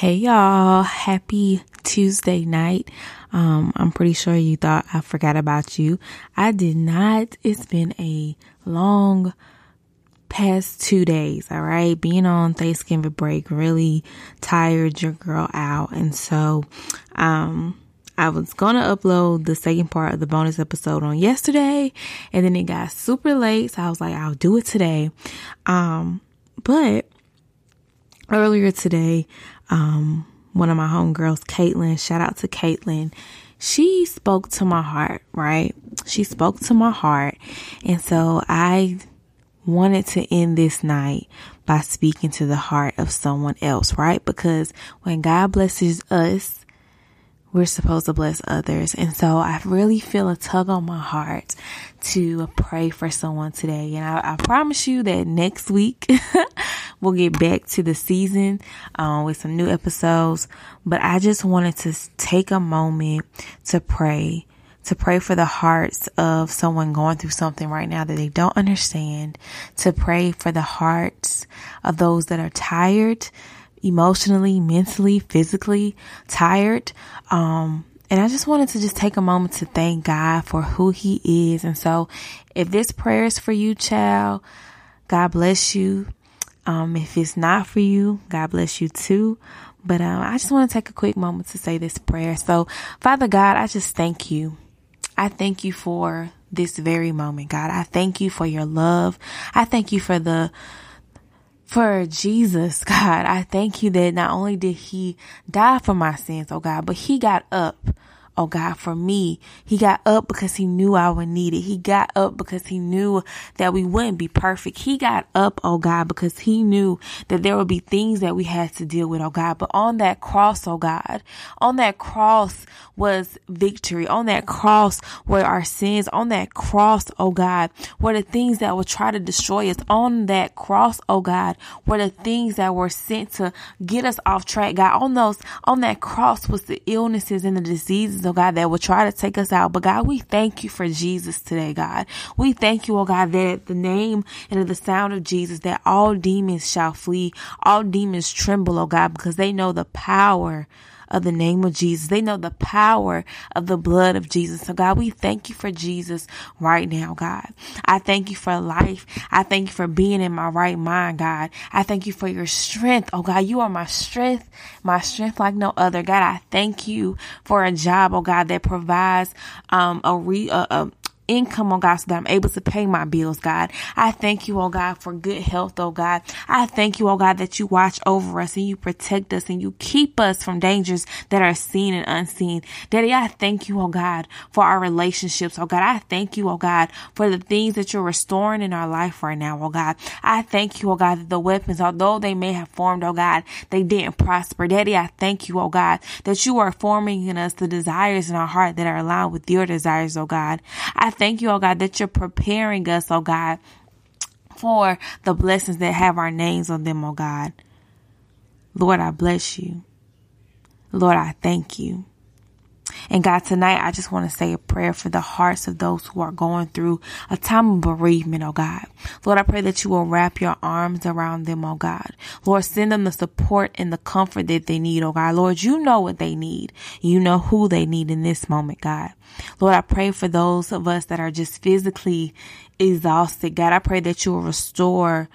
Hey y'all, happy Tuesday night. Um, I'm pretty sure you thought I forgot about you. I did not. It's been a long past two days, all right? Being on Thanksgiving break really tired your girl out. And so, um, I was gonna upload the second part of the bonus episode on yesterday, and then it got super late, so I was like, I'll do it today. Um, but earlier today, um, one of my homegirls, Caitlin, shout out to Caitlin. She spoke to my heart, right? She spoke to my heart. And so I wanted to end this night by speaking to the heart of someone else, right? Because when God blesses us, we're supposed to bless others. And so I really feel a tug on my heart to pray for someone today. And I, I promise you that next week we'll get back to the season um, with some new episodes. But I just wanted to take a moment to pray. To pray for the hearts of someone going through something right now that they don't understand. To pray for the hearts of those that are tired, emotionally, mentally, physically tired. Um, and I just wanted to just take a moment to thank God for who He is. And so, if this prayer is for you, child, God bless you. Um, if it's not for you, God bless you too. But um, I just want to take a quick moment to say this prayer. So, Father God, I just thank you. I thank you for this very moment, God. I thank you for your love. I thank you for the for Jesus, God. I thank you that not only did he die for my sins, oh God, but he got up oh God, for me. He got up because he knew I would need it. He got up because he knew that we wouldn't be perfect. He got up, oh God, because he knew that there would be things that we had to deal with, oh God. But on that cross, oh God, on that cross was victory. On that cross were our sins. On that cross, oh God, were the things that would try to destroy us. On that cross, oh God, were the things that were sent to get us off track, God. On those, on that cross was the illnesses and the diseases, oh God, that will try to take us out. But God, we thank you for Jesus today, God. We thank you, oh God, that the name and the sound of Jesus, that all demons shall flee, all demons tremble, oh God, because they know the power of the name of Jesus. They know the power of the blood of Jesus. So God, we thank you for Jesus right now, God. I thank you for life. I thank you for being in my right mind, God. I thank you for your strength. Oh God, you are my strength, my strength like no other. God, I thank you for a job, oh God, that provides um a re a, a income, oh God, so that I'm able to pay my bills, God. I thank you, oh God, for good health, oh God. I thank you, oh God, that you watch over us and you protect us and you keep us from dangers that are seen and unseen. Daddy, I thank you, oh God, for our relationships, oh God. I thank you, oh God, for the things that you're restoring in our life right now, oh God. I thank you, oh God, that the weapons, although they may have formed, oh God, they didn't prosper. Daddy, I thank you, oh God, that you are forming in us the desires in our heart that are aligned with your desires, oh God. I thank you, oh God, that you're preparing us, oh God, for the blessings that have our names on them, oh God. Lord, I bless you. Lord, I thank you. And God, tonight I just want to say a prayer for the hearts of those who are going through a time of bereavement, oh God. Lord, I pray that you will wrap your arms around them, oh God. Lord, send them the support and the comfort that they need, oh God. Lord, you know what they need. You know who they need in this moment, God. Lord, I pray for those of us that are just physically exhausted. God, I pray that you will restore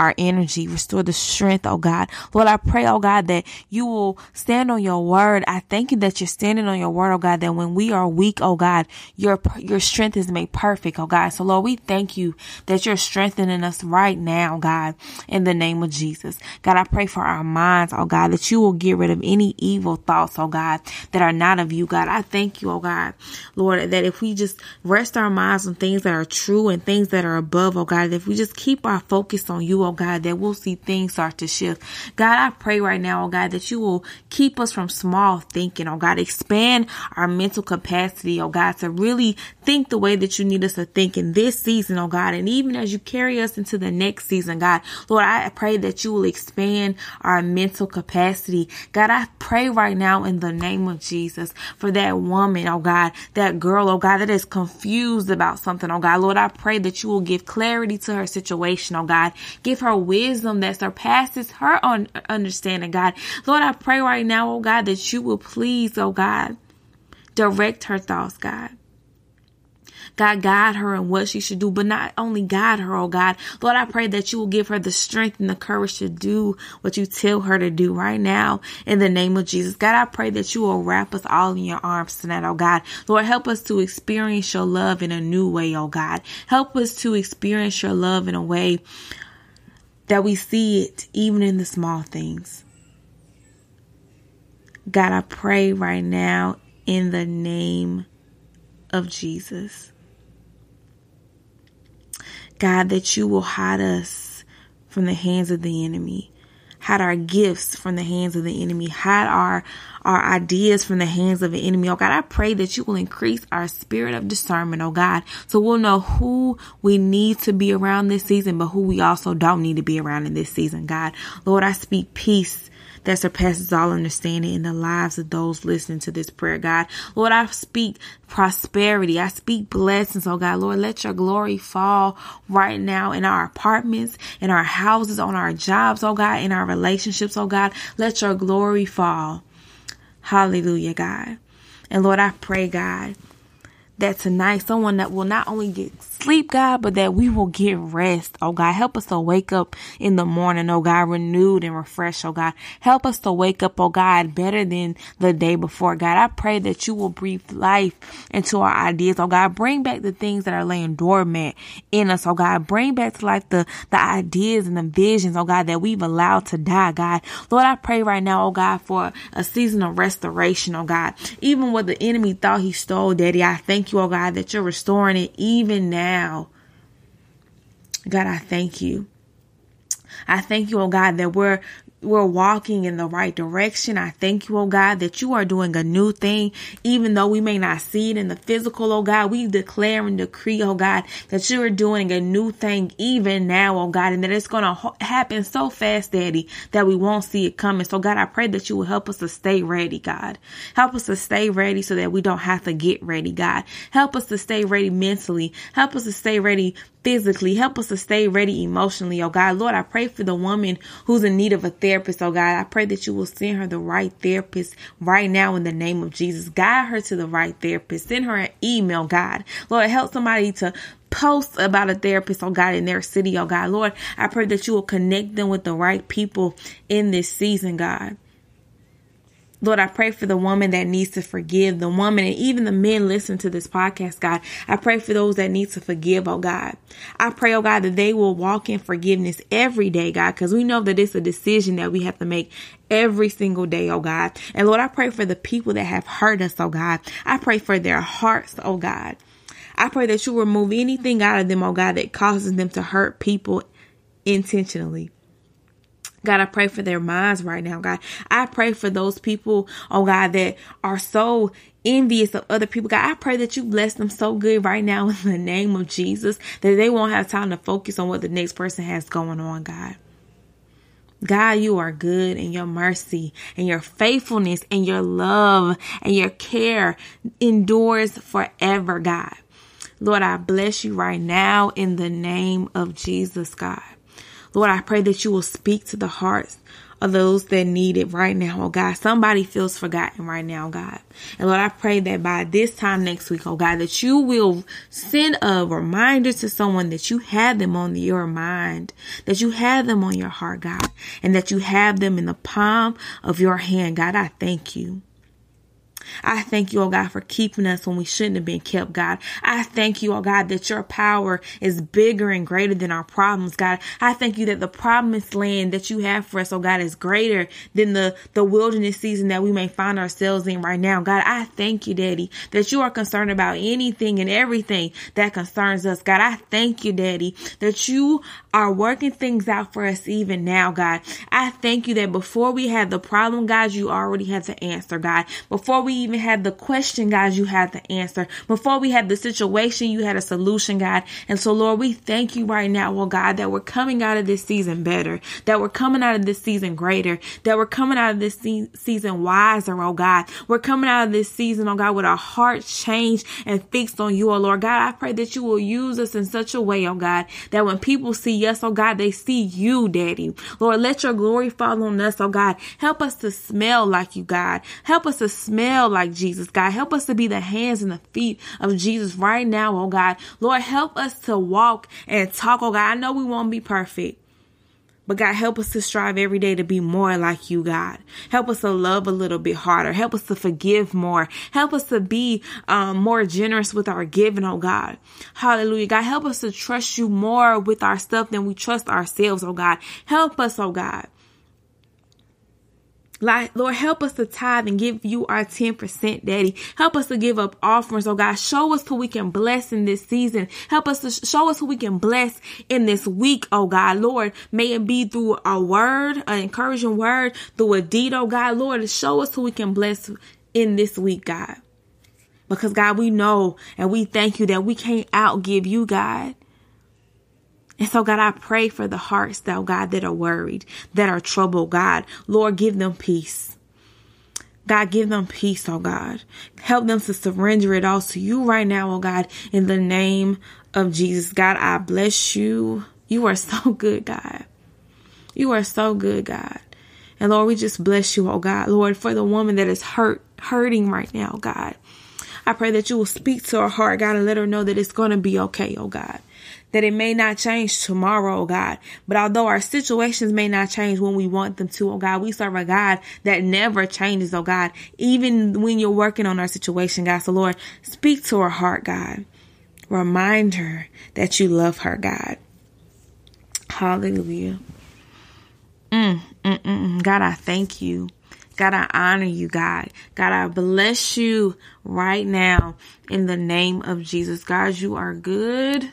our energy, restore the strength, oh God. Lord, I pray, oh God, that you will stand on your word. I thank you that you're standing on your word, oh God, that when we are weak, oh God, your, your strength is made perfect, oh God. So Lord, we thank you that you're strengthening us right now, God, in the name of Jesus. God, I pray for our minds, oh God, that you will get rid of any evil thoughts, oh God, that are not of you, God. I thank you, oh God, Lord, that if we just rest our minds on things that are true and things that are above, oh God, if we just keep our focus on you, oh oh God, that we'll see things start to shift. God, I pray right now, oh God, that you will keep us from small thinking, oh God, expand our mental capacity, oh God, to really think the way that you need us to think in this season, oh God, and even as you carry us into the next season, God, Lord, I pray that you will expand our mental capacity. God, I pray right now in the name of Jesus for that woman, oh God, that girl, oh God, that is confused about something, oh God, Lord, I pray that you will give clarity to her situation, oh God, give Give her wisdom that surpasses her understanding, God. Lord, I pray right now, oh God, that you will please, oh God, direct her thoughts, God. God, guide her in what she should do, but not only guide her, oh God. Lord, I pray that you will give her the strength and the courage to do what you tell her to do right now in the name of Jesus. God, I pray that you will wrap us all in your arms tonight, oh God. Lord, help us to experience your love in a new way, oh God. Help us to experience your love in a way that we see it even in the small things. God, I pray right now in the name of Jesus. God, that you will hide us from the hands of the enemy. Hide our gifts from the hands of the enemy. Hide our, our ideas from the hands of the enemy. Oh God, I pray that you will increase our spirit of discernment, oh God, so we'll know who we need to be around this season, but who we also don't need to be around in this season, God. Lord, I speak peace that surpasses all understanding in the lives of those listening to this prayer, God. Lord, I speak prosperity. I speak blessings, oh God. Lord, let your glory fall right now in our apartments, in our houses, on our jobs, oh God, in our relationships, oh God. Let your glory fall. Hallelujah, God. And Lord, I pray, God, that tonight someone that will not only get sleep, God, but that we will get rest. Oh God, help us to wake up in the morning, oh God, renewed and refreshed, oh God. Help us to wake up, oh God, better than the day before, God. I pray that you will breathe life into our ideas, oh God. Bring back the things that are laying dormant in us, oh God. Bring back to life the, the ideas and the visions, oh God, that we've allowed to die, God. Lord, I pray right now, oh God, for a season of restoration, oh God. Even what the enemy thought he stole, Daddy, I thank you, oh God, that you're restoring it even now. God, I thank you. I thank you, oh God, that we're we're walking in the right direction. I thank you, oh God, that you are doing a new thing, even though we may not see it in the physical, oh God. We declare and decree, oh God, that you are doing a new thing even now, oh God, and that it's going to happen so fast, Daddy, that we won't see it coming. So, God, I pray that you will help us to stay ready, God. Help us to stay ready so that we don't have to get ready, God. Help us to stay ready mentally. Help us to stay ready physically. Help us to stay ready emotionally, oh God. Lord, I pray for the woman who's in need of a therapist, oh God. I pray that you will send her the right therapist right now in the name of Jesus. Guide her to the right therapist. Send her an email, God. Lord, help somebody to post about a therapist, oh God, in their city, oh God. Lord, I pray that you will connect them with the right people in this season, God. Lord, I pray for the woman that needs to forgive, the woman and even the men listen to this podcast, God. I pray for those that need to forgive, oh God. I pray, oh God, that they will walk in forgiveness every day, God, because we know that it's a decision that we have to make every single day, oh God. And Lord, I pray for the people that have hurt us, oh God. I pray for their hearts, oh God. I pray that you remove anything out of them, oh God, that causes them to hurt people intentionally. God, I pray for their minds right now, God. I pray for those people, oh God, that are so envious of other people. God, I pray that you bless them so good right now in the name of Jesus that they won't have time to focus on what the next person has going on, God. God, you are good and your mercy and your faithfulness and your love and your care endures forever, God. Lord, I bless you right now in the name of Jesus, God. Lord, I pray that you will speak to the hearts of those that need it right now, oh God. Somebody feels forgotten right now, oh God. And Lord, I pray that by this time next week, oh God, that you will send a reminder to someone that you have them on your mind, that you have them on your heart, God, and that you have them in the palm of your hand, God. I thank you. I thank you, oh God, for keeping us when we shouldn't have been kept, God. I thank you, oh God, that your power is bigger and greater than our problems, God. I thank you that the promised land that you have for us, oh God, is greater than the, the wilderness season that we may find ourselves in right now. God, I thank you, Daddy, that you are concerned about anything and everything that concerns us. God, I thank you, Daddy, that you are working things out for us even now, God. I thank you that before we had the problem, God, you already had the answer, God. Before we even had the question, God, you had the answer. Before we had the situation, you had a solution, God. And so, Lord, we thank you right now, oh God, that we're coming out of this season better, that we're coming out of this season greater, that we're coming out of this se- season wiser, oh God. We're coming out of this season, oh God, with our hearts changed and fixed on you, oh Lord. God, I pray that you will use us in such a way, oh God, that when people see us, oh God, they see you, Daddy. Lord, let your glory fall on us, oh God. Help us to smell like you, God. Help us to smell like Jesus, God. Help us to be the hands and the feet of Jesus right now, oh God. Lord, help us to walk and talk, oh God. I know we won't be perfect. But God, help us to strive every day to be more like you, God. Help us to love a little bit harder. Help us to forgive more. Help us to be um, more generous with our giving, oh God. Hallelujah. God, help us to trust you more with our stuff than we trust ourselves, oh God. Help us, oh God. Lord, help us to tithe and give you our 10%, Daddy. Help us to give up offerings, oh God. Show us who we can bless in this season. Help us to show us who we can bless in this week, oh God. Lord, may it be through a word, an encouraging word, through a deed, oh God. Lord, show us who we can bless in this week, God. Because God, we know and we thank you that we can't outgive you, God. And so, God, I pray for the hearts, thou God, that are worried, that are troubled, God. Lord, give them peace. God, give them peace, oh God. Help them to surrender it all to you right now, oh God, in the name of Jesus. God, I bless you. You are so good, God. You are so good, God. And Lord, we just bless you, oh God. Lord, for the woman that is hurt, hurting right now, God. I pray that you will speak to her heart, God, and let her know that it's going to be okay, oh God that it may not change tomorrow, oh God. But although our situations may not change when we want them to, oh God, we serve a God that never changes, oh God, even when you're working on our situation, God. So Lord, speak to her heart, God. Remind her that you love her, God. Hallelujah. Mm, mm, mm, mm. God, I thank you. God, I honor you, God. God, I bless you right now in the name of Jesus. God, you are good.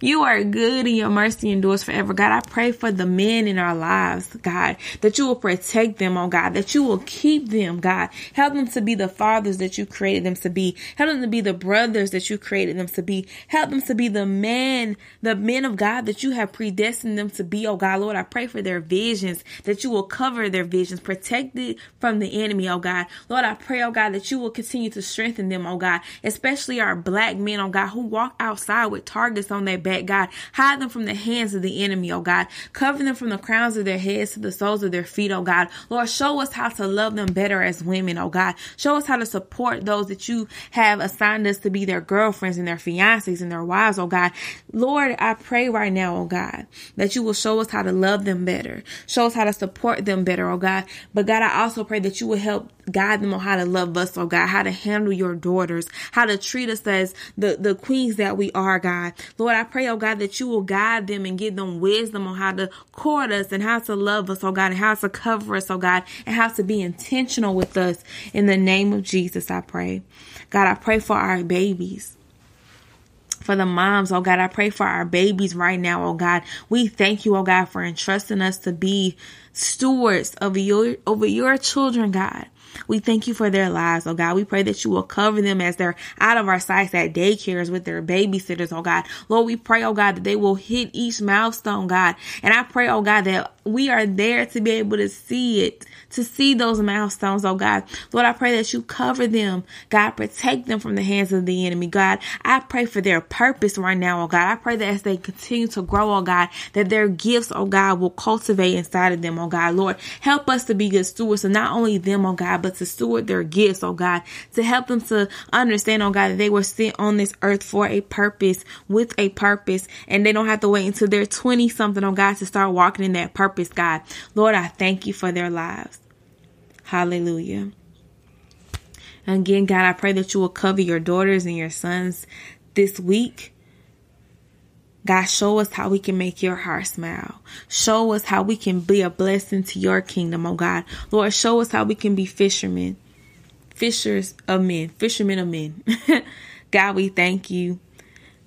you are good and your mercy endures forever. God, I pray for the men in our lives, God, that you will protect them, oh God, that you will keep them, God. Help them to be the fathers that you created them to be. Help them to be the brothers that you created them to be. Help them to be the men, the men of God that you have predestined them to be, oh God. Lord, I pray for their visions, that you will cover their visions, protect it from the enemy, oh God. Lord, I pray, oh God, that you will continue to strengthen them, oh God, especially our black men, oh God, who walk outside with targets on their back, God. Hide them from the hands of the enemy, oh God. Cover them from the crowns of their heads to the soles of their feet, oh God. Lord, show us how to love them better as women, oh God. Show us how to support those that you have assigned us to be their girlfriends and their fiancés and their wives, oh God. Lord, I pray right now, oh God, that you will show us how to love them better. Show us how to support them better, oh God. But God, I also pray that you will help guide them on how to love us, oh God, how to handle your daughters, how to treat us as the, the queens that we are, God. Lord, I pray, oh God, that you will guide them and give them wisdom on how to court us and how to love us, oh God, and how to cover us, oh God, and how to be intentional with us. In the name of Jesus, I pray. God, I pray for our babies for the moms, oh God. I pray for our babies right now, oh God. We thank you, oh God, for entrusting us to be stewards of your over your children, God. We thank you for their lives, oh God. We pray that you will cover them as they're out of our sights at daycares with their babysitters, oh God. Lord, we pray, oh God, that they will hit each milestone, God. And I pray, oh God, that we are there to be able to see it, to see those milestones, oh God. Lord, I pray that you cover them, God, protect them from the hands of the enemy, God. I pray for their purpose right now, oh God. I pray that as they continue to grow, oh God, that their gifts, oh God, will cultivate inside of them, oh God. Lord, help us to be good stewards of not only them, oh God, but to steward their gifts, oh God, to help them to understand, oh God, that they were sent on this earth for a purpose, with a purpose, and they don't have to wait until they're 20 something, oh God, to start walking in that purpose purpose, God. Lord, I thank you for their lives. Hallelujah. Again, God, I pray that you will cover your daughters and your sons this week. God, show us how we can make your heart smile. Show us how we can be a blessing to your kingdom, oh God. Lord, show us how we can be fishermen, fishers of men, fishermen of men. God, we thank you.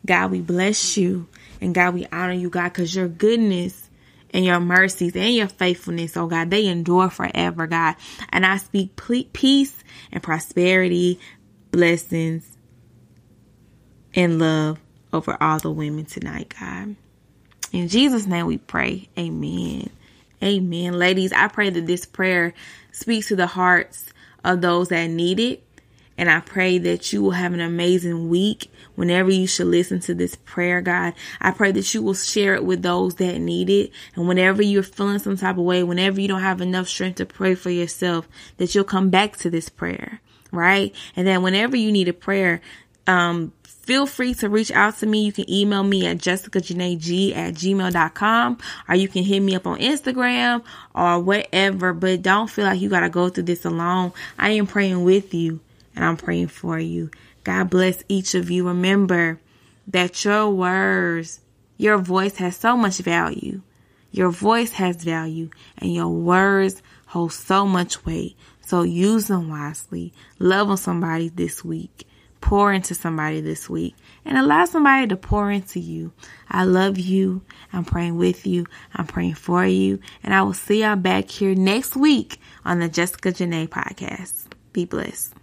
God, we bless you. And God, we honor you, God, because your goodness and your mercies and your faithfulness, oh God, they endure forever, God. And I speak peace and prosperity, blessings, and love over all the women tonight, God. In Jesus' name we pray. Amen. Amen. Ladies, I pray that this prayer speaks to the hearts of those that need it. And I pray that you will have an amazing week whenever you should listen to this prayer, God. I pray that you will share it with those that need it. And whenever you're feeling some type of way, whenever you don't have enough strength to pray for yourself, that you'll come back to this prayer, right? And then whenever you need a prayer, um, feel free to reach out to me. You can email me at jessicajanaeg at gmail.com or you can hit me up on Instagram or whatever, but don't feel like you got to go through this alone. I am praying with you and I'm praying for you. God bless each of you. Remember that your words, your voice has so much value. Your voice has value and your words hold so much weight. So use them wisely. Love on somebody this week. Pour into somebody this week and allow somebody to pour into you. I love you. I'm praying with you. I'm praying for you. And I will see y'all back here next week on the Jessica Janae podcast. Be blessed.